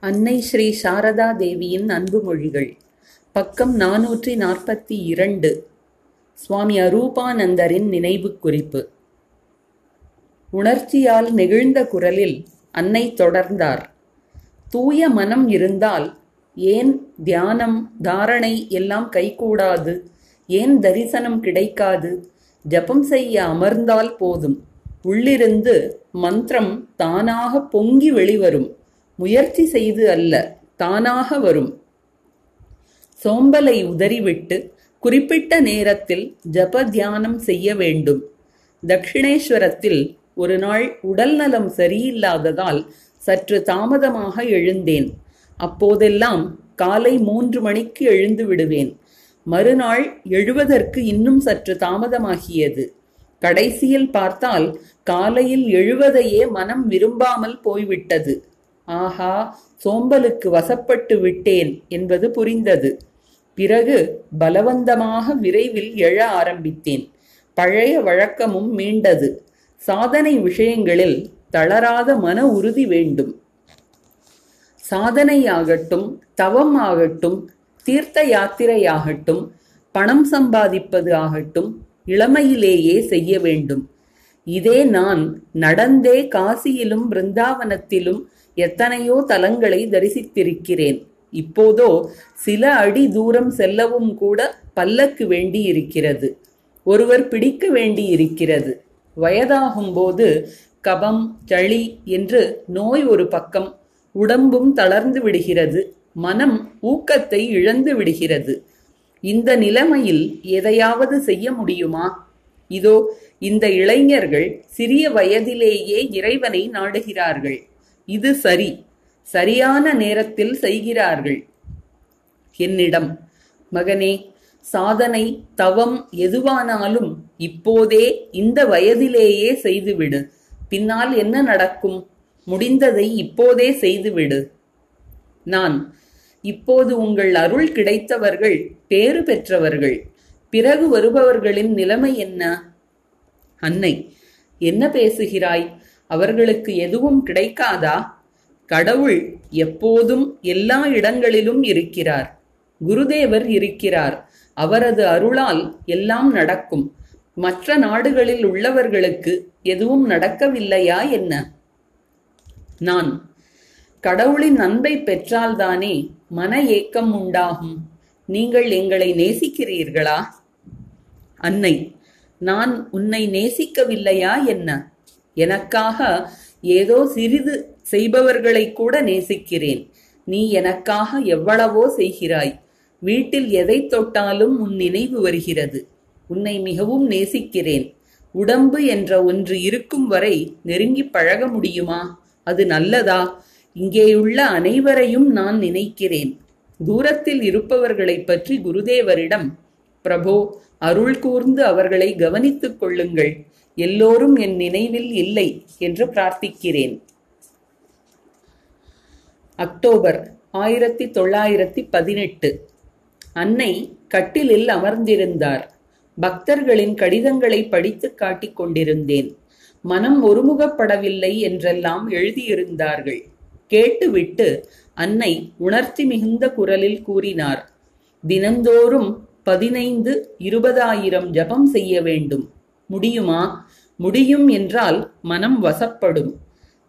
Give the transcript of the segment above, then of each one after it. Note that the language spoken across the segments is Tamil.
அன்னை ஸ்ரீ சாரதா தேவியின் அன்பு மொழிகள். பக்கம் நாநூற்றி நாற்பத்தி இரண்டு சுவாமி அரூபானந்தரின் நினைவு குறிப்பு உணர்ச்சியால் நெகிழ்ந்த குரலில் அன்னை தொடர்ந்தார். தூய மனம் இருந்தால் ஏன் தியானம் தாரணை எல்லாம் கைகூடாது? ஏன் தரிசனம் கிடைக்காது? ஜபம் செய்ய அமர்ந்தால் போதும். உள்ளிருந்து மந்திரம் தானாக பொங்கி வெளிவரும். முயற்சி செய்து அல்ல தானாக வரும். சோம்பலை உதறிவிட்டு குறிப்பிட்ட நேரத்தில் ஜப தியானம் செய்ய வேண்டும். தக்ஷிணேஸ்வரத்தில் ஒரு நாள் உடல் நலம் சரியில்லாததால் சற்று தாமதமாக எழுந்தேன். அப்போதெல்லாம் காலை மூன்று மணிக்கு எழுந்து விடுவேன். மறுநாள் எழுவதற்கு இன்னும் சற்று தாமதமாகியது. கடைசியில் பார்த்தால் காலையில் எழுவதையே மனம் விரும்பாமல் போய்விட்டது. ஆஹா சோம்பலுக்கு வசப்பட்டு விட்டேன் என்பது புரிந்தது. பிறகு பலவந்தமாக விரைவில் எழ ஆரம்பித்தேன். பழைய வழக்கமும் மீண்டது. சாதனை விஷயங்களில் தளராத மன உறுதி வேண்டும். சாதனையாகட்டும் தவம் ஆகட்டும் தீர்த்த யாத்திரையாகட்டும் பணம் சம்பாதிப்பது ஆகட்டும் இளமையிலேயே செய்ய வேண்டும். இதே நான் நடந்தே காசியிலும் பிருந்தாவனத்திலும் எத்தனையோ தலங்களை தரிசித்திருக்கிறேன். இப்போதோ சில அடி தூரம் செல்லவும் கூட பல்லக்கு வேண்டி இருக்கிறது ஒருவர் பிடிக்க வேண்டி இருக்கிறது வயதாகும்போது கபம் சளி என்று நோய் ஒரு பக்கம் உடம்பும் தளர்ந்து விடுகிறது. மனம் ஊக்கத்தை இழந்து விடுகிறது. இந்த நிலைமையில் எதையாவது செய்ய முடியுமா? இதோ இந்த இளைஞர்கள் சிறிய வயதிலேயே இறைவனை நாடுகிறார்கள். இது சரி. சரியான நேரத்தில் செய்கிறார்கள். என்னிடம் மகனே சாதனை தவம் எதுவானாலும் இப்போதே இந்த வயதிலேயே செய்துவிடு. பின்னால் என்ன நடக்கும்? முடிந்ததை இப்போதே செய்துவிடு. நான் இப்போது உங்கள் அருள் கிடைத்தவர்கள் பேறு பெற்றவர்கள் பிறகு வருபவர்களின் நிலைமை என்ன? அன்னை என்ன பேசுகிறாய்? அவர்களுக்கு எதுவும் கிடைக்காதா? கடவுள் எப்போதும் எல்லா இடங்களிலும் இருக்கிறார். குருதேவர் இருக்கிறார். அவரது அருளால் எல்லாம் நடக்கும். மற்ற நாடுகளில் உள்ளவர்களுக்கு எதுவும் நடக்கவில்லையா என்ன? நான் கடவுளின் அன்பை பெற்றால்தானே மன ஏக்கம் உண்டாகும். நீங்கள் எங்களை நேசிக்கிறீர்களா? அன்னை நான் உன்னை நேசிக்கவில்லையா என்ன? எனக்காக ஏதோ சிறிது செய்பவர்களை கூட நேசிக்கிறேன். நீ எனக்காக எவ்வளவோ செய்கிறாய். வீட்டில் எதை தொட்டாலும் உன் நினைவு வருகிறது. உன்னை மிகவும் நேசிக்கிறேன். உடம்பு என்ற ஒன்று இருக்கும் வரை நெருங்கி பழக முடியுமா? அது நல்லதா? இங்கேயுள்ள அனைவரையும் நான் நினைக்கிறேன். தூரத்தில் இருப்பவர்களைப் பற்றி குருதேவரிடம் பிரபோ அருள் கூர்ந்து அவர்களை கவனித்துக் கொள்ளுங்கள். எல்லோரும் என் நினைவில் இல்லை என்று பிரார்த்திக்கிறேன். அக்டோபர் ஆயிரத்தி தொள்ளாயிரத்தி பதினெட்டு. அன்னை கட்டிலில் அமர்ந்திருந்தார். பக்தர்களின் கடிதங்களை படித்து காட்டிக் கொண்டிருந்தேன். மனம் ஒருமுகப்படவில்லை என்றெல்லாம் எழுதியிருந்தார்கள். கேட்டுவிட்டு அன்னை உணர்ச்சி மிகுந்த குரலில் கூறினார் தினந்தோறும் பதினைந்து இருபதாயிரம் ஜபம் செய்ய வேண்டும். முடியுமா? முடியும் என்றால் மனம் வசப்படும்.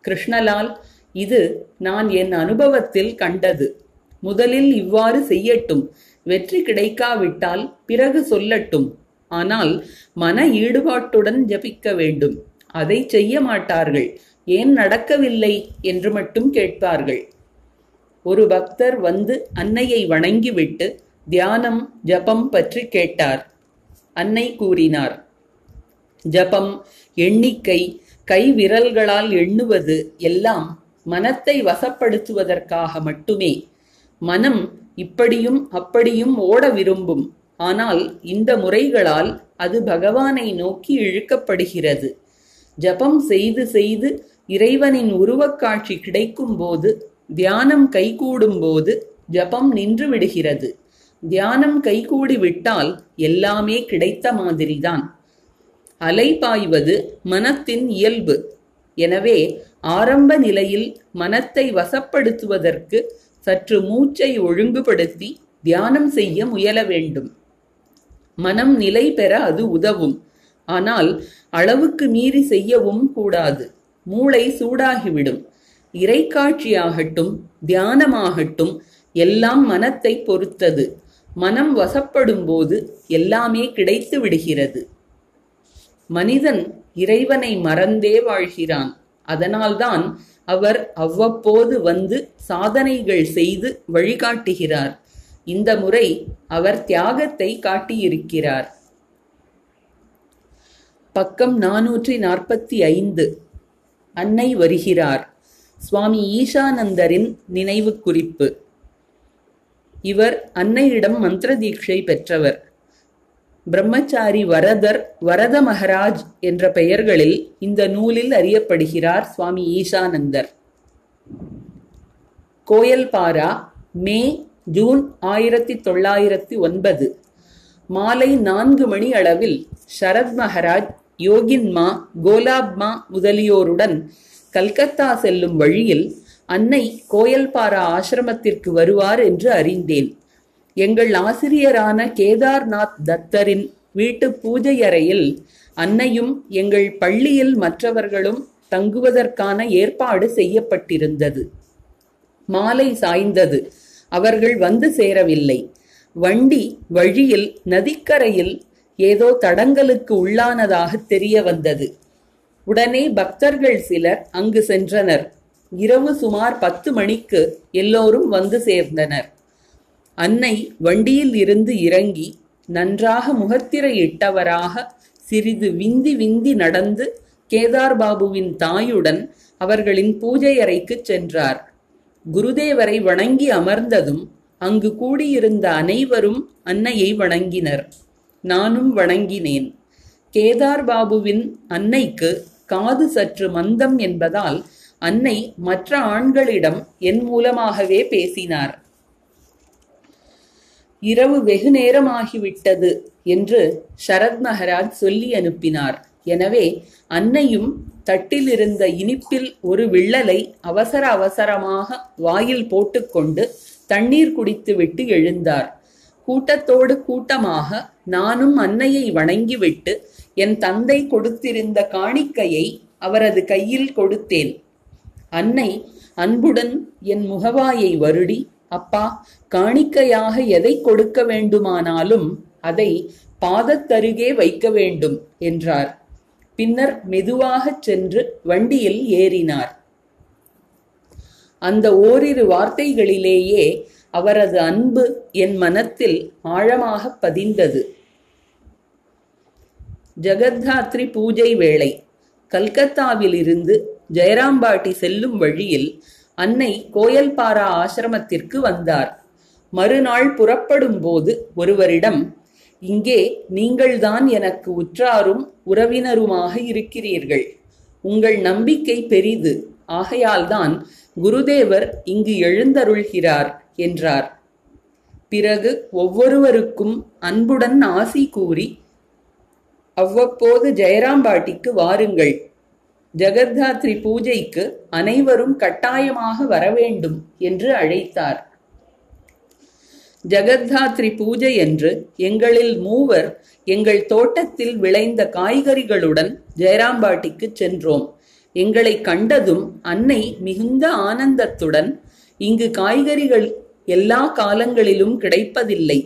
கிருஷ்ணலால் இது நான் என் அனுபவத்தில் கண்டது. முதலில் இவ்வாறு செய்யட்டும். வெற்றி கிடைக்காவிட்டால் பிறகு சொல்லட்டும். ஆனால் மன ஈடுபாட்டுடன் ஜபிக்க வேண்டும். அதை செய்ய மாட்டார்கள். ஏன் நடக்கவில்லை என்று மட்டும் கேட்பார்கள். ஒரு பக்தர் வந்து அன்னையை வணங்கிவிட்டு தியானம் ஜபம் பற்றி கேட்டார். அன்னை கூறினார் ஜபம் எண்ணிக்கை கை விரல்களால் எண்ணுவது எல்லாம் மனத்தை வசப்படுத்துவதற்காக மட்டுமே. மனம் இப்படியும் அப்படியும் ஓட விரும்பும். ஆனால் இந்த முறைகளால் அது பகவானை நோக்கி இழுக்கப்படுகிறது. ஜபம் செய்து செய்து இறைவனின் உருவக்காட்சி கிடைக்கும் போது தியானம் கைகூடும் போது ஜபம் நின்று விடுகிறது. தியானம் கைகூடி விட்டால் எல்லாமே கிடைத்த மாதிரிதான். அலை பாய்வது மனத்தின் இயல்பு. எனவே ஆரம்ப நிலையில் மனத்தை வசப்படுத்துவதற்கு சற்று மூச்சை ஒழுங்குபடுத்தி தியானம் செய்ய முயல வேண்டும். மனம் நிலை பெற அது உதவும். ஆனால் அளவுக்கு மீறி செய்யவும் கூடாது. மூளை சூடாகிவிடும். இறைக்காட்சியாகட்டும் தியானமாகட்டும் எல்லாம் மனத்தை பொறுத்தது. மனம் வசப்படும் போது எல்லாமே கிடைத்து விடுகிறது. மனிதன் இறைவனை மறந்தே வாழ்கிறான். அதனால்தான் அவர் அவ்வப்போது வந்து சாதனைகள் செய்து வழிகாட்டுகிறார். இந்த முறை அவர் தியாகத்தை காட்டியிருக்கிறார். பக்கம் நாநூற்றி நாற்பத்தி ஐந்து அன்னை வருகிறார். சுவாமி ஈசானந்தரின் நினைவு குறிப்பு. இவர் அன்னையிடம் மந்திர தீட்சை பெற்றவர். பிரம்மச்சாரி வரதர் வரத மகராஜ் என்ற பெயர்களில் இந்த நூலில் அறியப்படுகிறார் சுவாமி ஈசானந்தர். கோயல்பாரா மே ஜூன் ஆயிரத்தி தொள்ளாயிரத்தி ஒன்பது மாலை நான்கு மணி அளவில் சரத் மகராஜ் யோகின்மா கோலாப்மா முதலியோருடன் கல்கத்தா செல்லும் வழியில் அன்னை கோயல்பாரா ஆசிரமத்திற்கு வருவார் என்று அறிந்தேன். எங்கள் ஆசிரியரான கேதார்நாத் தத்தரின் வீட்டு பூஜை அறையில் அன்னையும் எங்கள் பள்ளியில் மற்றவர்களும் தங்குவதற்கான ஏற்பாடு செய்யப்பட்டிருந்தது. மாலை சாய்ந்தது. அவர்கள் வந்து சேரவில்லை. வண்டி வழியில் நதிக்கரையில் ஏதோ தடங்கலுக்கு உள்ளானதாக தெரிய வந்தது. உடனே பக்தர்கள் சிலர் அங்கு சென்றனர். இரவு சுமார் பத்து மணிக்கு எல்லோரும் வந்து சேர்ந்தனர். அன்னை வண்டியில் இருந்து இறங்கி நன்றாக முகத்திரை இட்டவராக சிறிது விந்தி விந்தி நடந்து கேதார் பாபுவின் தாயுடன் அவர்களின் பூஜை அறைக்கு சென்றார். குருதேவரை வணங்கி அமர்ந்ததும் அங்கு கூடியிருந்த அனைவரும் அன்னையை வணங்கினர். நானும் வணங்கினேன். கேதார் பாபுவின் அன்னைக்கு காது சற்று மந்தம் என்பதால் அன்னை மற்ற ஆண்களிடம் என் மூலமாகவே பேசினார். இரவு வெகு நேரமாகிவிட்டது என்று சரத் மகராஜ் சொல்லி அனுப்பினார். எனவே அன்னையும் தட்டிலிருந்த இனிப்பில் ஒரு விள்ளலை அவசர அவசரமாக வாயில் போட்டுக்கொண்டு தண்ணீர் குடித்துவிட்டு எழுந்தார். கூட்டத்தோடு கூட்டமாக நானும் அன்னையை வணங்கிவிட்டு என் தந்தை கொடுத்திருந்த காணிக்கையை அவரது கையில் கொடுத்தேன். அன்னை அன்புடன் என் முகவாயை வருடி அப்பா காணிக்கையாக எதை கொடுக்க வேண்டுமானாலும் அதை பாதத்தருகே வைக்க வேண்டும் என்றார். பின்னர் மெதுவாகச் சென்று வண்டியில் ஏறினார். அந்த ஓரிரு வார்த்தைகளிலேயே அவரது அன்பு என் மனத்தில் ஆழமாக பதிந்தது. ஜெகத்தாத்ரி பூஜை வேளை கல்கத்தாவிலிருந்து ஜெயராம்பாட்டி செல்லும் வழியில் அன்னை கோயல்பாரா ஆசிரமத்திற்கு வந்தார். மறுநாள் புறப்படும் போது ஒருவரிடம் இங்கே நீங்கள்தான் எனக்கு உற்றாரும் உறவினருமாக இருக்கிறீர்கள். உங்கள் நம்பிக்கை பெரிது. ஆகையால்தான் குருதேவர் இங்கு எழுந்தருள்கிறார் என்றார். பிறகு ஒவ்வொருவருக்கும் அன்புடன் ஆசி கூறி அவ்வப்போது ஜெயராம்பாட்டிக்கு வாருங்கள். ஜெகத்தாத்ரி பூஜைக்கு அனைவரும் கட்டாயமாக வரவேண்டும் என்று அழைத்தார். ஜெகத்தாத்ரி பூஜை என்று எங்களில் மூவர் எங்கள் தோட்டத்தில் விளைந்த காய்கறிகளுடன் ஜெயராம்பாட்டிக்கு சென்றோம். எங்களை கண்டதும் அன்னை மிகுந்த ஆனந்தத்துடன் இங்கு காய்கறிகள் எல்லா காலங்களிலும் கிடைப்பதில்லை.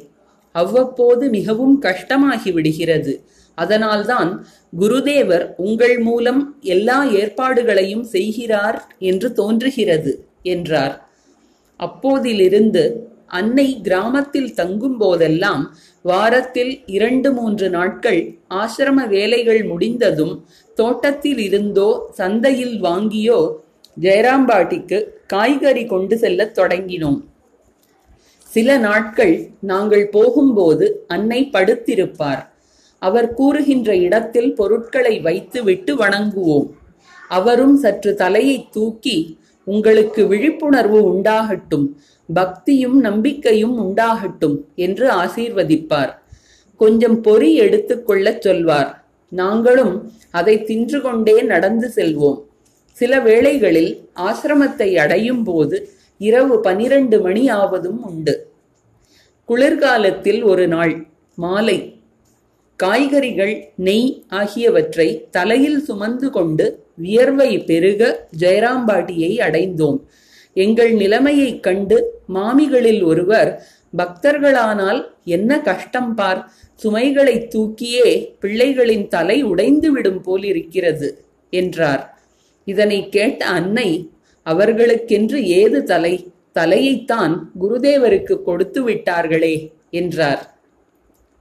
அவ்வப்போது மிகவும் கஷ்டமாகி விடுகிறது அதனால்தான் குருதேவர் உங்கள் மூலம் எல்லா ஏற்பாடுகளையும் செய்கிறார் என்று தோன்றுகிறது என்றார். அப்போதிலிருந்து அன்னை கிராமத்தில் தங்கும் போதெல்லாம் வாரத்தில் இரண்டு மூன்று நாட்கள் ஆசிரம வேலைகள் முடிந்ததும் தோட்டத்தில் இருந்தோ சந்தையில் வாங்கியோ ஜெயராம்பாட்டிக்கு காய்கறி கொண்டு செல்லத் தொடங்கினோம். சில நாட்கள் நாங்கள் போகும்போது அன்னை படுத்திருப்பார். அவர் கூறுகின்ற இடத்தில் பொருட்களை வைத்து விட்டு வணங்குவோம். அவரும் சற்று தலையை தூக்கி உங்களுக்கு விழிப்புணர்வு உண்டாகட்டும் பக்தியும் நம்பிக்கையும் உண்டாகட்டும் என்று ஆசீர்வதிப்பார். கொஞ்சம் பொறி எடுத்துக்கொள்ளச் சொல்வார். நாங்களும் அதை தின்று கொண்டே நடந்து செல்வோம். சில வேளைகளில் ஆசிரமத்தை அடையும் போது இரவு பனிரெண்டு மணி ஆவதும் உண்டு. குளிர்காலத்தில் ஒரு நாள் மாலை காய்கறிகள் நெய் ஆகியவற்றை தலையில் சுமந்து கொண்டு வியர்வை பெருக ஜெயராம்பாட்டியை அடைந்தோம். எங்கள் நிலைமையைக் கண்டு மாமிகளில் ஒருவர் பக்தர்களானால் என்ன கஷ்டம் பார்? சுமைகளை தூக்கியே பிள்ளைகளின் தலை உடைந்துவிடும் போலிருக்கிறது என்றார். இதனை கேட்ட அன்னை அவர்களுக்கென்று ஏது தலை? தலையைத்தான் குருதேவருக்கு கொடுத்து விட்டார்களே என்றார்.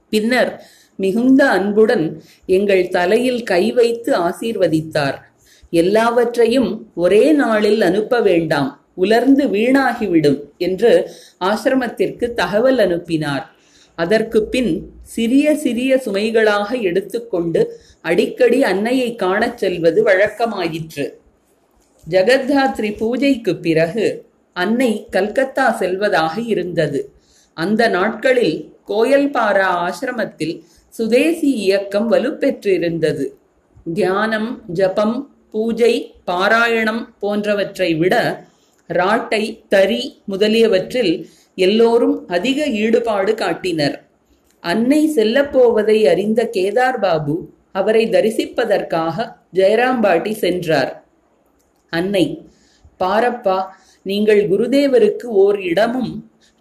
பின்னர் மிகுந்த அன்புடன் எங்கள் தலையில் கை வைத்து ஆசீர்வதித்தார். எல்லாவற்றையும் ஒரே நாளில் அனுப்ப வேண்டாம். உலர்ந்து வீணாகிவிடும் என்று ஆசிரமத்திற்கு தகவல் அனுப்பினார். அதற்கு பின் சிறிய சிறிய சுமைகளாக எடுத்துக்கொண்டு அடிக்கடி அன்னையை காணச் செல்வது வழக்கமாயிற்று. ஜெகத்தாத்ரி பூஜைக்கு பிறகு அன்னை கல்கத்தா செல்வதாக இருந்தது. அந்த நாட்களில் கோயல்பாரா ஆசிரமத்தில் சுதேசி இயக்கம் வலுப்பெற்றிருந்தது. தியானம் ஜபம் பூஜை பாராயணம் போன்றவற்றை விட ராட்டை தறி முதலியவற்றில் எல்லோரும் அதிக ஈடுபாடு காட்டினர். அன்னை செல்லப்போவதை அறிந்த கேதார் பாபு அவரை தரிசிப்பதற்காக ஜெயராம்பாட்டி சென்றார். அன்னை பாரப்பா நீங்கள் குருதேவருக்கு ஓர் இடமும்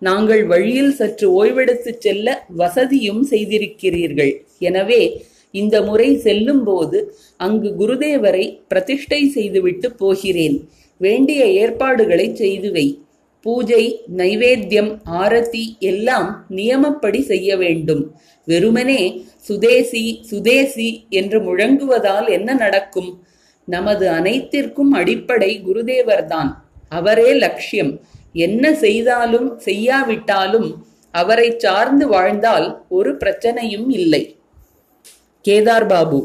நாங்கள் வழியில் சற்று ஓய்வெடுத்துச் செல்ல வசதியும் செய்திருக்கிறீர்கள். எனவே இந்த முறை செல்லும்போது அங்கு குருதேவரை பிரதிஷ்டை செய்துவிட்டு போகிறேன். வேண்டிய ஏற்பாடுகளை செய்து வை பூஜை நைவேத்தியம் ஆரத்தி எல்லாம் நியமப்படி செய்ய வேண்டும். வெறுமனே சுதேசி சுதேசி என்று முழங்குவதால் என்ன நடக்கும்? நமது அனைத்திற்கும் அடிப்படை குருதேவர்தான். அவரே லட்சியம். என்ன செய்தாலும் செய்யாவிட்டாலும் அவரை சார்ந்து வாழ்ந்தால் ஒரு பிரச்சனையும் இல்லை. கேதார் பாபு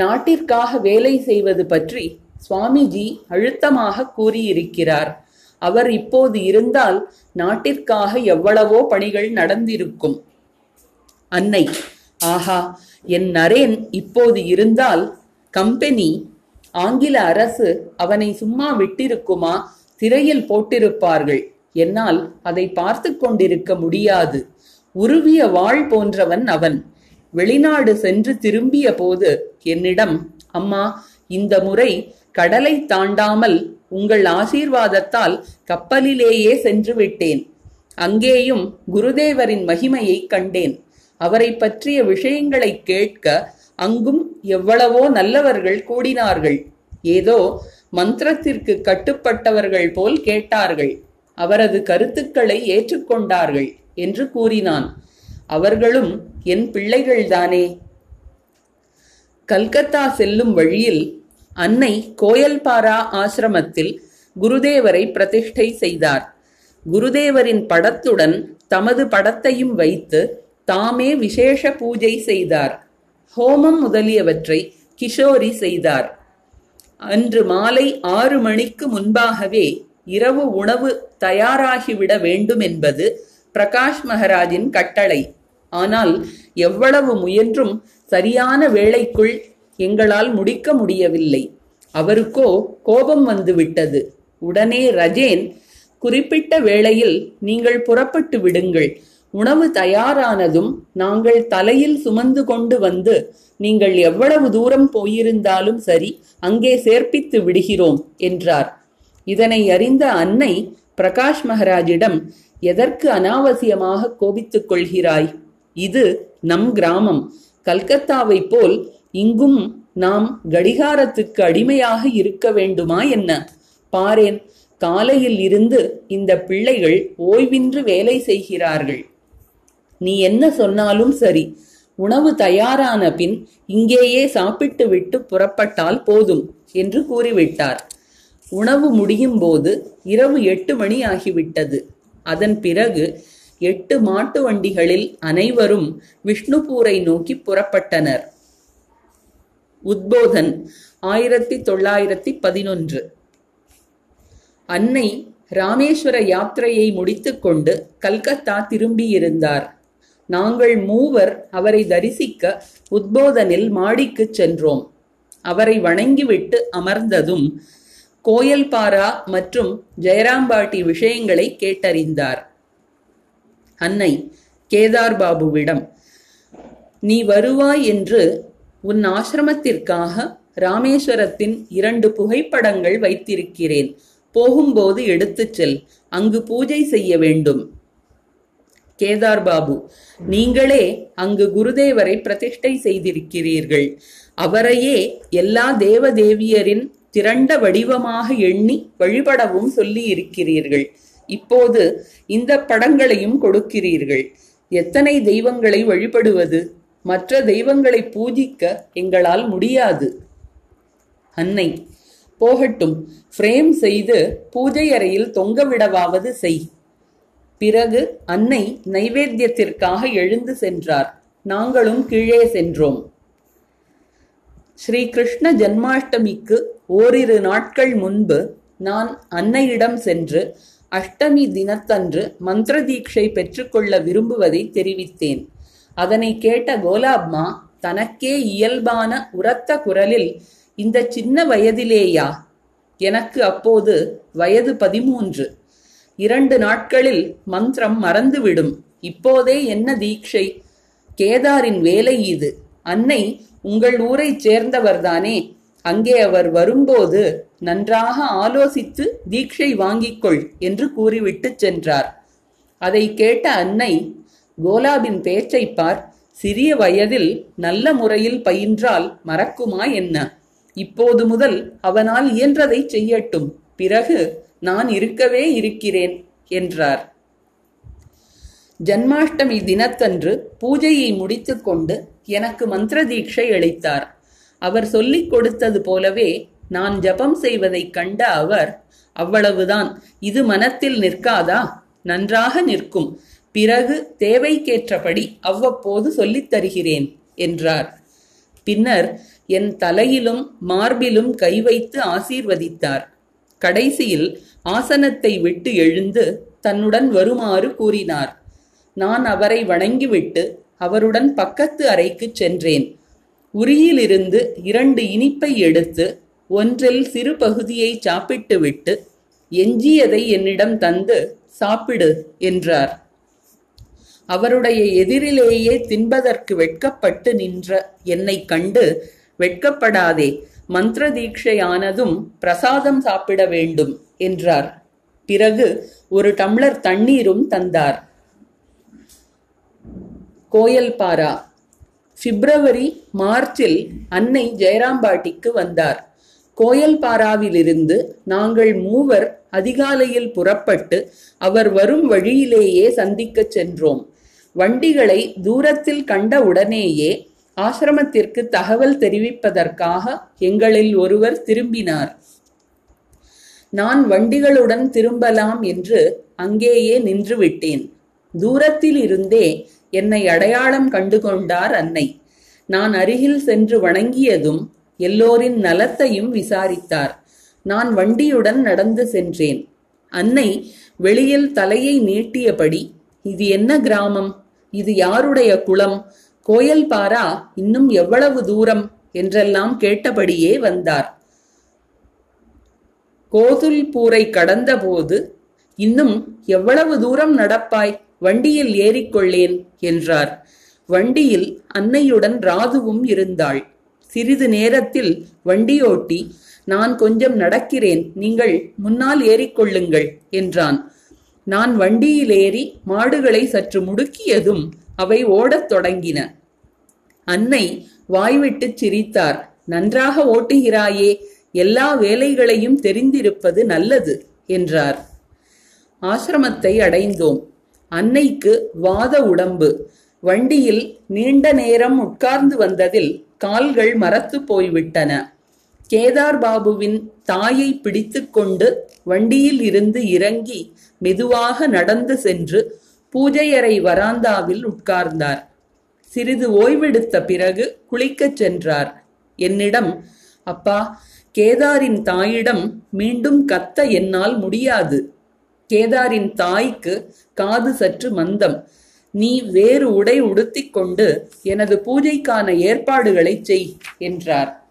நாட்டிற்காக வேலை செய்வது பற்றி சுவாமிஜி அழுத்தமாக கூறியிருக்கிறார். அவர் இப்போது இருந்தால் நாட்டிற்காக எவ்வளவோ பணிகள் நடந்திருக்கும். அன்னை ஆஹா என் நரேன் இப்போது இருந்தால் கம்பெனி ஆங்கில அரசு அவனை சும்மா விட்டிருக்குமா? திரையில் போட்டிருப்பார்கள். என்னால் அதை பார்த்து கொண்டிருக்க முடியாது. உருவிய வாழ் போன்றவன் அவன். வெளிநாடு சென்று திரும்பிய போது என்னிடம் அம்மா இந்த முறை கடலை தாண்டாமல் உங்கள் ஆசீர்வாதத்தால் கப்பலிலேயே சென்று விட்டேன். அங்கேயும் குருதேவரின் மகிமையை கண்டேன். அவரை பற்றிய விஷயங்களை கேட்க அங்கும் எவ்வளவோ நல்லவர்கள் கூடினார்கள். ஏதோ மந்திரத்திற்கு கட்டுப்பட்டவர்கள் போல் கேட்டார்கள். அவரது கருத்துக்களை ஏற்றுக்கொண்டார்கள் என்று கூறினான். அவர்களும் என் பிள்ளைகள்தானே? கல்கத்தா செல்லும் வழியில் அன்னை கோயல்பாரா ஆசிரமத்தில் குருதேவரை பிரதிஷ்டை செய்தார். குருதேவரின் படத்துடன் தமது படத்தையும் வைத்து தாமே விசேஷ பூஜை செய்தார். ஹோமம் முதலியவற்றை கிஷோரி செய்தார். அன்று மாலை ஆறு மணிக்கு முன்பாகவே இரவு உணவு தயாராகிவிட வேண்டும் என்பது பிரகாஷ் மகராஜின் கட்டளை. ஆனால் எவ்வளவு முயன்றும் சரியான வேளைக்குள் எங்களால் முடிக்க முடியவில்லை. அவருக்கோ கோபம் வந்துவிட்டது. உடனே ரஜேன் குறிப்பிட்ட வேளையில் நீங்கள் புறப்பட்டு விடுங்கள். உணவு தயாரானதும் நாங்கள் தலையில் சுமந்து கொண்டு வந்து நீங்கள் எவ்வளவு தூரம் போயிருந்தாலும் சரி அங்கே சேர்ப்பித்து விடுகிறோம் என்றார். இதனை அறிந்த அன்னை பிரகாஷ் மகராஜிடம் எதற்கு அனாவசியமாக கோபித்துக் கொள்கிறாய்? இது நம் கிராமம். கல்கத்தாவை போல் இங்கும் நாம் கடிகாரத்துக்கு அடிமையாக இருக்க வேண்டுமா என்ன? பாரேன் காலையில் இருந்து இந்த பிள்ளைகள் ஓய்வின்றி வேலை செய்கிறார்கள். நீ என்ன சொன்னாலும் சரி. உணவு தயாரான பின் இங்கேயே சாப்பிட்டு விட்டு புறப்பட்டால் போதும் என்று கூறிவிட்டார். உணவு முடியும் போது இரவு எட்டு மணி ஆகிவிட்டது. அதன் பிறகு எட்டு மாட்டு வண்டிகளில் அனைவரும் விஷ்ணுபூரை நோக்கி புறப்பட்டனர். உத்போதன் ஆயிரத்தி தொள்ளாயிரத்தி பதினொன்று. அன்னை ராமேஸ்வர யாத்திரையை முடித்துக்கொண்டு கல்கத்தா திரும்பியிருந்தார். நாங்கள் மூவர் அவரை தரிசிக்க உத்போதனில் மாடிக்குச் சென்றோம். அவரை வணங்கிவிட்டு அமர்ந்ததும் கோயல்பாரா மற்றும் ஜெயராம்பாட்டி விஷயங்களை கேட்டறிந்தார். அன்னை கேதார் பாபுவிடம் நீ வருவாய் என்று உன் ஆசிரமத்திற்காக ராமேஸ்வரத்தின் இரண்டு புகைப்படங்கள் வைத்திருக்கிறேன். போகும்போது எடுத்துச் செல் அங்கு பூஜை செய்ய வேண்டும். கேதார் பாபு நீங்களே அங்கு குருதேவரை பிரதிஷ்டை செய்திருக்கிறீர்கள். அவரையே எல்லா தேவதேவியரின் திரண்ட வடிவமாக எண்ணி வழிபடவும் சொல்லி இருக்கிறீர்கள் இப்போது இந்த படங்களையும் கொடுக்கிறீர்கள். எத்தனை தெய்வங்களை வழிபடுவது? மற்ற தெய்வங்களை பூஜிக்க எங்களால் முடியாது. அன்னை போகட்டும். ஃப்ரேம் செய்து பூஜை அறையில் தொங்கவிடவாவது செய். பிறகு அன்னை நைவேத்தியத்திற்காக எழுந்து சென்றார். நாங்களும் கீழே சென்றோம். ஸ்ரீ கிருஷ்ண ஜன்மாஷ்டமிக்கு ஓரிரு நாட்கள் முன்பு நான் அன்னையிடம் சென்று அஷ்டமி தினத்தன்று மந்திர தீட்சை பெற்றுக்கொள்ள விரும்புவதை தெரிவித்தேன். அதனை கேட்ட கோலாப்மா தனக்கே இயல்பான உரத்த குரலில் இந்த சின்ன வயதிலேயா? எனக்கு அப்போது வயது பதிமூன்று. இரண்டு நாட்களில் மந்திரம் மறந்துவிடும். இப்போதே என்ன தீட்சை? கேதாரின் வேலை இது. அன்னை உங்கள் ஊரைச் சேர்ந்தவர்தானே. அங்கே அவர் வரும்போது நன்றாக ஆலோசித்து தீட்சை வாங்கிக்கொள் என்று கூறிவிட்டு சென்றார். அதை கேட்ட அன்னை கோலாபின் பேச்சை பார் சிறிய வயதில் நல்ல முறையில் பயின்றால் மறக்குமா என்ன? இப்போது முதல் அவனால் இயன்றதை செய்யட்டும். பிறகு நான் இருக்கவே இருக்கிறேன் என்றார். ஜன்மாஷ்டமி தினத்தன்று பூஜையை முடித்துக்கொண்டு எனக்கு மந்திர தீட்சை அளித்தார். அவர் சொல்லிக் கொடுத்தது போலவே நான் ஜபம் செய்வதைக் கண்ட அவர் அவ்வளவுதான் இது மனத்தில் நிற்காதா? நன்றாக நிற்கும். பிறகு தேவைக்கேற்றபடி அவ்வப்போது சொல்லித் தருகிறேன் என்றார். பின்னர் என் தலையிலும் மார்பிலும் கை வைத்து ஆசீர்வதித்தார். கடைசியில் ஆசனத்தை விட்டு எழுந்து தன்னுடன் வருமாறு கூறினார். நான் அவரை வணங்கிவிட்டு அவருடன் பக்கத்து அறைக்குச் சென்றேன். உரியிலிருந்து இரண்டு இனிப்பை எடுத்து ஒன்றில் சிறு பகுதியை சாப்பிட்டுவிட்டு எஞ்சியதை என்னிடம் தந்து சாப்பிடு என்றார். அவருடைய எதிரிலேயே தின்பதற்கு வெட்கப்பட்டு நின்ற என்னை கண்டு வெட்கப்படாதே மந்திர தீட்சையானதும் பிரசாதம் சாப்பிட வேண்டும் என்றார். பிறகு ஒரு டம்ளர் தண்ணீரும் தந்தார். கோயல்பாரா பிப்ரவரி மார்ச்சில் அன்னை ஜெயராம்பாட்டிக்கு வந்தார். கோயல்பாராவிலிருந்து நாங்கள் மூவர் அதிகாலையில் புறப்பட்டு அவர் வரும் வழியிலேயே சந்திக்கச் சென்றோம். வண்டிகளை தூரத்தில் கண்ட உடனேயே ஆசிரமத்திற்கு தகவல் தெரிவிப்பதற்காக எங்களில் ஒருவர் திரும்பினார். நான் வண்டிகளுடன் திரும்பலாம் என்று அங்கேயே நின்று விட்டேன் தூரத்தில் இருந்தே என்னை அடையாளம் கண்டு கொண்டார் அன்னை. நான் அருகில் சென்று வணங்கியதும் எல்லோரின் நலத்தையும் விசாரித்தார். நான் வண்டியுடன் நடந்து சென்றேன். அன்னை வெளியில் தலையை நீட்டியபடி இது என்ன கிராமம்? இது யாருடைய குளம்? கோயல்பாரா இன்னும் எவ்வளவு தூரம் என்றெல்லாம் கேட்டபடியே வந்தார். கோதுல்பூரை கடந்தபோது இன்னும் எவ்வளவு தூரம் நடப்பாய்? வண்டியில் ஏறிக்கொள்ளேன் என்றார். வண்டியில் அன்னையுடன் ராதுவும் இருந்தாள். சிறிது நேரத்தில் வண்டியோட்டி நான் கொஞ்சம் நடக்கிறேன் நீங்கள் முன்னால் ஏறிக்கொள்ளுங்கள் என்றான். நான் வண்டியில் ஏறி மாடுகளை சற்று முடுக்கியதும் அவை ஓடத் தொடங்கின. அன்னை வாய்விட்டு சிரித்தார். நன்றாக ஓட்டுகிறாயே எல்லா வேலைகளையும் தெரிந்திருப்பது நல்லது என்றார். ஆசிரமத்தை அடைந்தோம். அன்னைக்கு வாத உடம்பு. வண்டியில் நீண்ட நேரம் உட்கார்ந்து வந்ததில் கால்கள் மரத்து போய்விட்டன. கேதார் பாபுவின் தாயை பிடித்துக்கொண்டு வண்டியில் இருந்து இறங்கி மெதுவாக நடந்து சென்று பூஜையறை வராந்தாவில் உட்கார்ந்தார். சிறிது ஓய்வெடுத்த பிறகு குளிக்கச் சென்றார். என்னிடம் அப்பா கேதாரின் தாயிடம் மீண்டும் கத்த என்னால் முடியாது. கேதாரின் தாய்க்கு காது சற்று மந்தம். நீ வேறு உடை உடுத்திக் கொண்டு எனது பூஜைக்கான ஏற்பாடுகளைச் செய் என்றார்.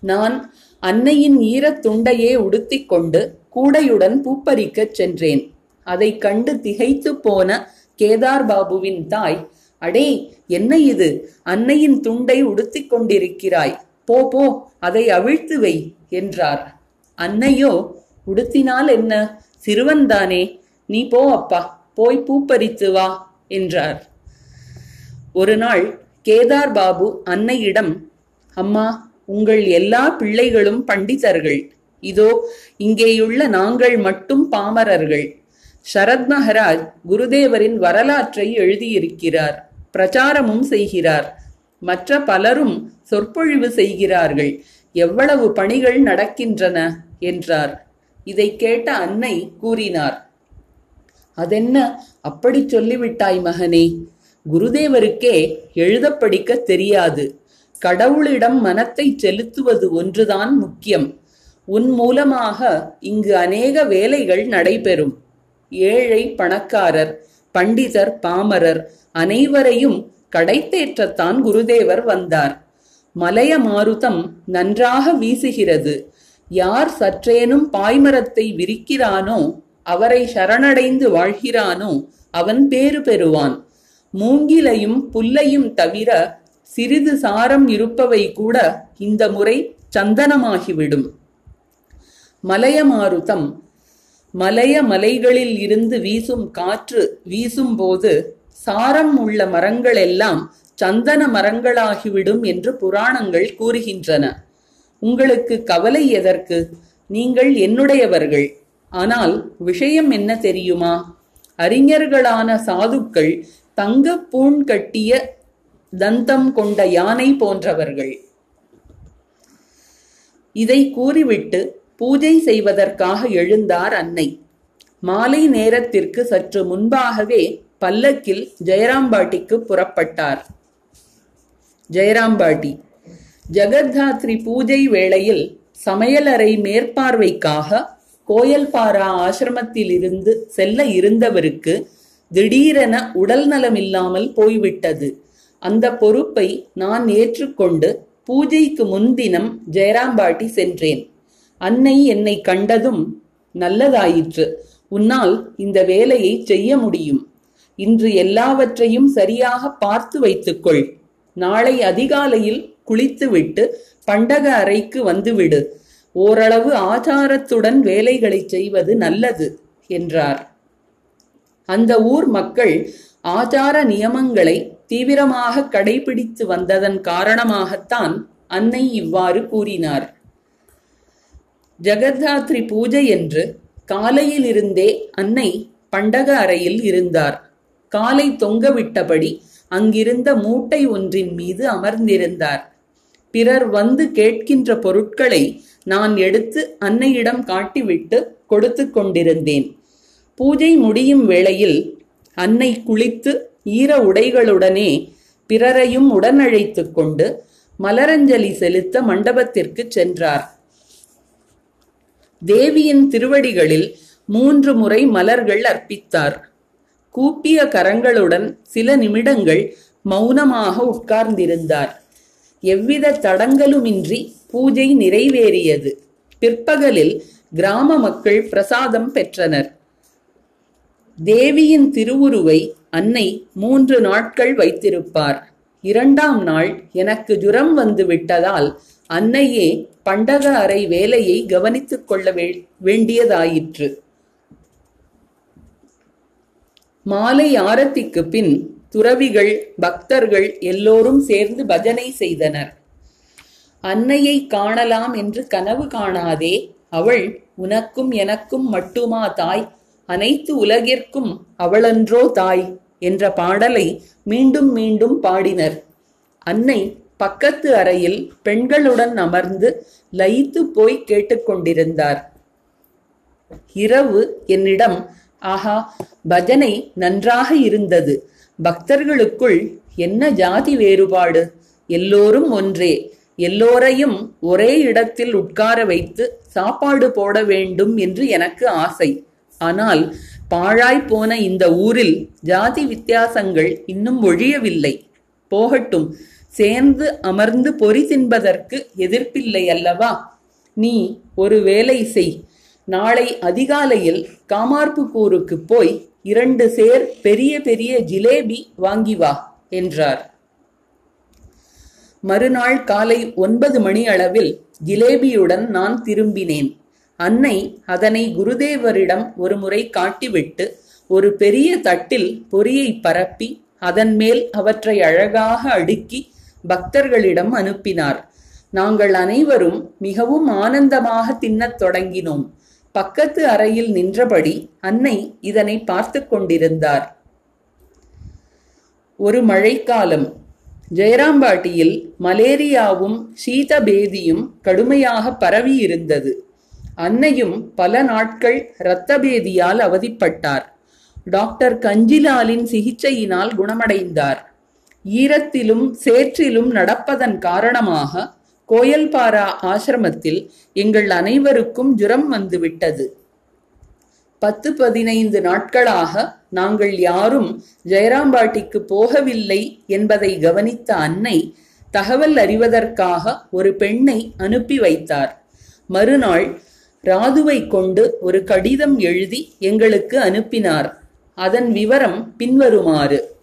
நான் அன்னையின் ஈரத் துண்டையே உடுத்திக்கொண்டு கூடையுடன் பூப்பறிக்கச் சென்றேன். அதைக் கண்டு திகைத்துப் போன கேதார் பாபுவின் தாய் அடே என்ன இது? அன்னையின் துண்டை உடுத்திக் கொண்டிருக்கிறாய். போ போ அதை அவிழ்த்து வை என்றார். அன்னையோ உடுத்தினால் என்ன? சிறுவன்தானே நீ போ அப்பா போய் பூப்பறித்து வா என்றார். ஒரு நாள் கேதார் பாபு அன்னையிடம் அம்மா உங்கள் எல்லா பிள்ளைகளும் பண்டிதர்கள். இதோ இங்கேயுள்ள நாங்கள் மட்டும் பாமரர்கள். சரத் மகராஜ் குருதேவரின் வரலாற்றை எழுதியிருக்கிறார் பிரச்சாரமும் செய்கிறார். மற்ற பலரும் சொற்பொழிவு செய்கிறார்கள். எவ்வளவு பணிகள் நடக்கின்றன என்றார். இதை கேட்ட அன்னை கூறினார். அதென்ன? அப்படி சொல்லிவிட்டாய் மகனே. குருதேவருக்கே எழுதப் படிக்க தெரியாது. கடவுளிடம் மனத்தை செலுத்துவது ஒன்றுதான் முக்கியம். உன் மூலமாக இங்கு அநேக வேலைகள் நடைபெறும். ஏழை பணக்காரர் பண்டிதர் பாமரர் அனைவரையும் கடைத்தேற்றத்தான் குருதேவர் வந்தார். மலைய மாருதம் நன்றாக வீசுகிறது. யார் சற்றேனும் பாய்மரத்தை விரிக்கிறானோ அவரை சரணடைந்து வாழ்கிறானோ அவன் பேறு பெறுவான். மூங்கிலையும் புல்லையும் தவிர சிறிது சாரம் இருப்பவை கூட இந்த முறை சந்தனமாகிவிடும். மலையமாருதம் மலைய மலைகளில் இருந்து வீசும் காற்று வீசும்போது சாரம் உள்ள மரங்கள் எல்லாம் சந்தன மரங்களாகிவிடும் என்று புராணங்கள் கூறுகின்றன. உங்களுக்கு கவலை எதற்கு? நீங்கள் என்னுடையவர்கள். ஆனால் விஷயம் என்ன தெரியுமா? அறிஞர்களான சாதுக்கள் தங்க பூண் கட்டிய தந்தம் கொண்ட யானை போன்றவர்கள். இதை கூறிவிட்டு பூஜை செய்வதற்காக எழுந்தார் அன்னை. மாலை நேரத்திற்கு சற்று முன்பாகவே பல்லக்கில் ஜெயராம்பாட்டிக்கு புறப்பட்டார். ஜெயராம்பாட்டி ஜெகத்தாத்ரி பூஜை வேளையில் சமையலறை மேற்பார்வைக்காக கோயல்பாரா ஆசிரமத்திலிருந்து செல்ல இருந்தவருக்கு திடீரென உடல் நலமில்லாமல் போய்விட்டது. அந்த பொறுப்பை நான் ஏற்றுக்கொண்டு பூஜைக்கு முன்தினம் ஜெயராம்பாட்டி சென்றேன். அன்னை என்னை கண்டதும் நல்லதாயிற்று. உன்னால் இந்த வேலையை செய்ய முடியும். இன்று எல்லாவற்றையும் சரியாக பார்த்து வைத்துக்கொள். நாளை அதிகாலையில் குளித்துவிட்டு பண்டக அறைக்கு வந்துவிடு. ஓரளவு ஆச்சாரத்துடன் வேலைகளை செய்வது நல்லது என்றார். அந்த ஊர் மக்கள் ஆச்சார நியமங்களை தீவிரமாக கடைபிடித்து வந்ததன் காரணமாகத்தான் அன்னை இவ்வாறு கூறினார். ஜெகத்தாத்ரி பூஜை என்று காலையிலிருந்தே அன்னை பண்டக அறையில் இருந்தார். காலை தொங்கவிட்டபடி அங்கிருந்த மூட்டை ஒன்றின் மீது அமர்ந்திருந்தார். பிறர் வந்து கேட்கின்ற பொருட்களை நான் எடுத்து அன்னையிடம் காட்டிவிட்டு கொடுத்து கொண்டிருந்தேன். பூஜை முடியும் வேளையில் அன்னை குளித்து ஈர உடைகளுடனே பிறரையும் உடனழைத்து கொண்டு மலரஞ்சலி செலுத்த மண்டபத்திற்கு சென்றார். தேவியின் திருவடிகளில் மூன்று முறை மலர்கள் அர்ப்பித்தார். கூப்பிய கரங்களுடன் சில நிமிடங்கள் மௌனமாக உட்கார்ந்திருந்தார். எவ்வித தடங்கலுமின்றி பூஜை நிறைவேறியது. பிற்பகலில் கிராம மக்கள் பிரசாதம் பெற்றனர். தேவியின் திருவுருவை அன்னை மூன்று நாட்கள் வைத்திருப்பார். இரண்டாம் நாள் எனக்கு ஜுரம் வந்து விட்டதால் அன்னையே பண்டக அறை வேலையை கவனித்துக் கொள்ள வேண்டியதாயிற்று. மாலை ஆரத்திக்கு பின் துறவிகள் பக்தர்கள் எல்லோரும் சேர்ந்து பஜனை செய்தனர். அன்னையை காணலாம் என்று கனவு காணாதே அவள் உனக்கும் எனக்கும் மட்டுமா தாய்? அனைத்து உலகிற்கும் அவளன்றோ தாய்? என்ற பாடலை மீண்டும் மீண்டும் பாடினர். அன்னை பக்கத்து அறையில் பெண்களுடன் அமர்ந்து லயித்து போய் கேட்டுக்கொண்டிருந்தார் இரவு என்னிடம் ஆஹா பஜனை நன்றாக இருந்தது. பக்தர்களுக்குள் என்ன ஜாதி வேறுபாடு? எல்லோரும் ஒன்றே. எல்லோரையும் ஒரே இடத்தில் உட்கார வைத்து சாப்பாடு போட வேண்டும் என்று எனக்கு ஆசை. ஆனால் பாழாய் போன இந்த ஊரில் ஜாதி வித்தியாசங்கள் இன்னும் ஒழியவில்லை. போகட்டும் சேர்ந்து அமர்ந்து பொறி தின்பதற்கு எதிர்ப்பில்லை அல்லவா? நீ ஒரு வேலை செய். நாளை அதிகாலையில் காமார்புக்கூருக்கு போய் இரண்டு சேர் பெரிய பெரிய ஜிலேபி வாங்கி வா என்றார். மறுநாள் காலை ஒன்பது மணி அளவில் ஜிலேபியுடன் நான் திரும்பினேன். அன்னை அதனை குருதேவரிடம் ஒரு முறை காட்டிவிட்டு ஒரு பெரிய தட்டில் பொரியை பரப்பி அதன் மேல் அவற்றை அழகாக அடுக்கி பக்தர்களிடம் அனுப்பினார். நாங்கள் அனைவரும் மிகவும் ஆனந்தமாக தின்னத் தொடங்கினோம். பக்கத்து அறையில் நின்றபடி அன்னை இதனை பார்த்து கொண்டிருந்தார். ஒரு மழைக்காலம். ஜெயராம்பாட்டியில் மலேரியாவும் சீதபேதியும் கடுமையாக பரவி இருந்தது அன்னையும் பல நாட்கள் இரத்தபேதியால் அவதிப்பட்டார். டாக்டர் கஞ்சிலாலின் சிகிச்சையினால் குணமடைந்தார். ஈரத்திலும் சேற்றிலும் நடப்பதன் காரணமாக கோயல்பாரா ஆசிரமத்தில் எங்கள் அனைவருக்கும் ஜுரம் வந்துவிட்டது. பத்து பதினைந்து நாட்களாக நாங்கள் யாரும் ஜெயராம்பாட்டிக்கு போகவில்லை என்பதை கவனித்த அன்னை தகவல் அறிவதற்காக ஒரு பெண்ணை அனுப்பி வைத்தார். மறுநாள் ராதுவை கொண்டு ஒரு கடிதம் எழுதி எங்களுக்கு அனுப்பினார். அதன் விவரம் பின்வருமாறு.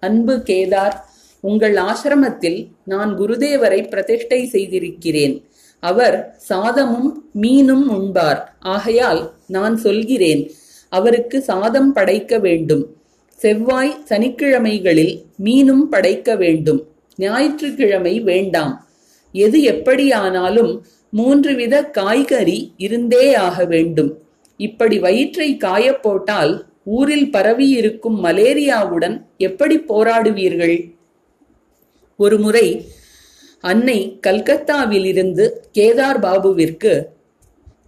அன்பு கேதார் உங்கள் ஆசிரமத்தில் நான் குருதேவரை பிரதிஷ்டை செய்திருக்கிறேன். அவர் சாதமும் மீனும் உண்பார். ஆகையால் நான் சொல்கிறேன் அவருக்கு சாதம் படைக்க வேண்டும். செவ்வாய் சனிக்கிழமைகளில் மீனும் படைக்க வேண்டும். ஞாயிற்றுக்கிழமை வேண்டாம். எது எப்படியானாலும் மூன்று வித காய்கறி இருந்தே ஆக வேண்டும். இப்படி வயிற்றை காயப் ஊரில் ஊரில் பரவியிருக்கும் மலேரியாவுடன் எப்படி போராடுவீர்கள்? ஒரு முறை அன்னை கல்கத்தாவிலிருந்து கேதார் பாபுவிற்கு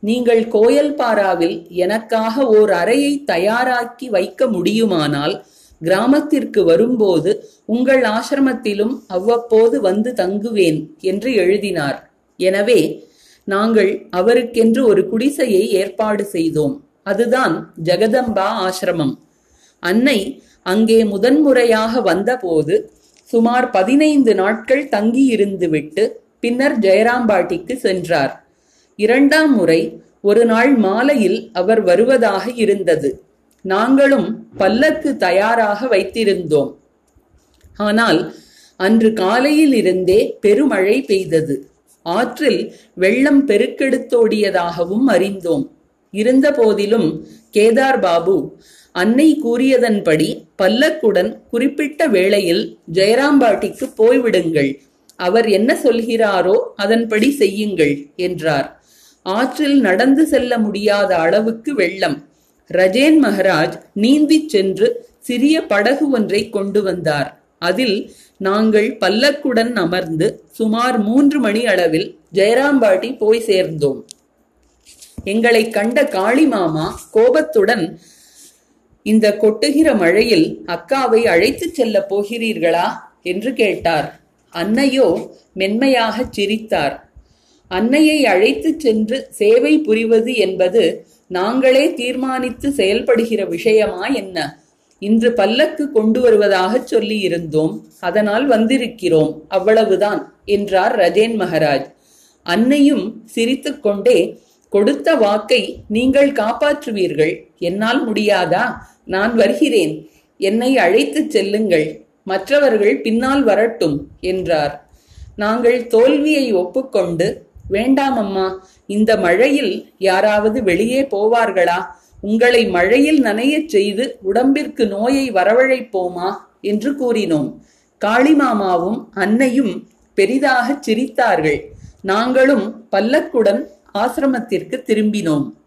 நீங்கள் கோயல்பாராவில் எனக்காக ஓர் அறையை தயாராக்கி வைக்க முடியுமானால் கிராமத்திற்கு வரும்போது உங்கள் ஆசிரமத்திலும் அவ்வப்போது வந்து தங்குவேன் என்று எழுதினார். எனவே நாங்கள் அவருக்கென்று ஒரு குடிசையை ஏற்பாடு செய்தோம். அதுதான் ஜெகதம்பா ஆசிரமம். அன்னை அங்கே முதன்முறையாக வந்தபோது சுமார் பதினைந்து நாட்கள் தங்கியிருந்துவிட்டு பின்னர் ஜெயராம்பாட்டிக்கு சென்றார். இரண்டாம் முறை ஒரு நாள் மாலையில் அவர் வருவதாக இருந்தது. நாங்களும் பல்லக்கு தயாராக வைத்திருந்தோம். ஆனால் அன்று காலையில் இருந்தே பெருமழை பெய்தது. ஆற்றில் வெள்ளம் பெருக்கெடுத்தோடியதாகவும் அறிந்தோம். இருந்தபோதிலும் கேதார் பாபு அன்னை கூறியதன்படி பல்லக்குடன் குறிப்பிட்ட வேளையில் ஜெயராம்பாட்டிக்கு போய்விடுங்கள். அவர் என்ன சொல்கிறாரோ அதன்படி செய்யுங்கள் என்றார். ஆற்றில் நடந்து செல்ல முடியாத அளவுக்கு வெள்ளம். ரஜேன் மகராஜ் நீந்திச் சென்று சிறிய படகு ஒன்றை கொண்டு வந்தார். அதில் நாங்கள் பல்லக்குடன் அமர்ந்து சுமார் மூன்று மணி அளவில் ஜெயராம்பாட்டி போய் சேர்ந்தோம். எங்களை கண்ட காளிமாமா கோபத்துடன் இந்த கொட்டுகிற மழையில் அக்காவை அழைத்துச் செல்லப் போகிறீர்களா? என்று கேட்டார். அன்னையோ மென்மையாகச் சிரித்தார். அன்னையை அழைத்துச் சென்று சேவை புரிவது என்பது நாங்களே தீர்மானித்து செயல்படுகிற விஷயமா என்ன? இன்று பல்லக்கு கொண்டு வருவதாகச் சொல்லி இருந்தோம் அதனால் வந்திருக்கிறோம். அவ்வளவுதான் என்றார் ரஜேன் மகராஜ். அன்னையும் சிரித்துக்கொண்டே கொடுத்த வாக்கை நீங்கள் காப்பாற்றுவீர்கள். என்னால் முடியாதா? நான் வருகிறேன். என்னை அழைத்துச் செல்லுங்கள். மற்றவர்கள் பின்னால் வரட்டும் என்றார். நாங்கள் தோல்வியை ஒப்புக்கொண்டு வேண்டாம் அம்மா இந்த மழையில் யாராவது வெளியே போவார்களா? உங்களை மழையில் நனையச் செய்து உடம்பிற்கு நோயை வரவழைப்போமா? என்று கூறினோம். காளிமாமாவும் அன்னையும் பெரிதாகச் சிரித்தார்கள். நாங்களும் பல்லக்குடன் ஆசிரமத்திற்கு திரும்பினோம்.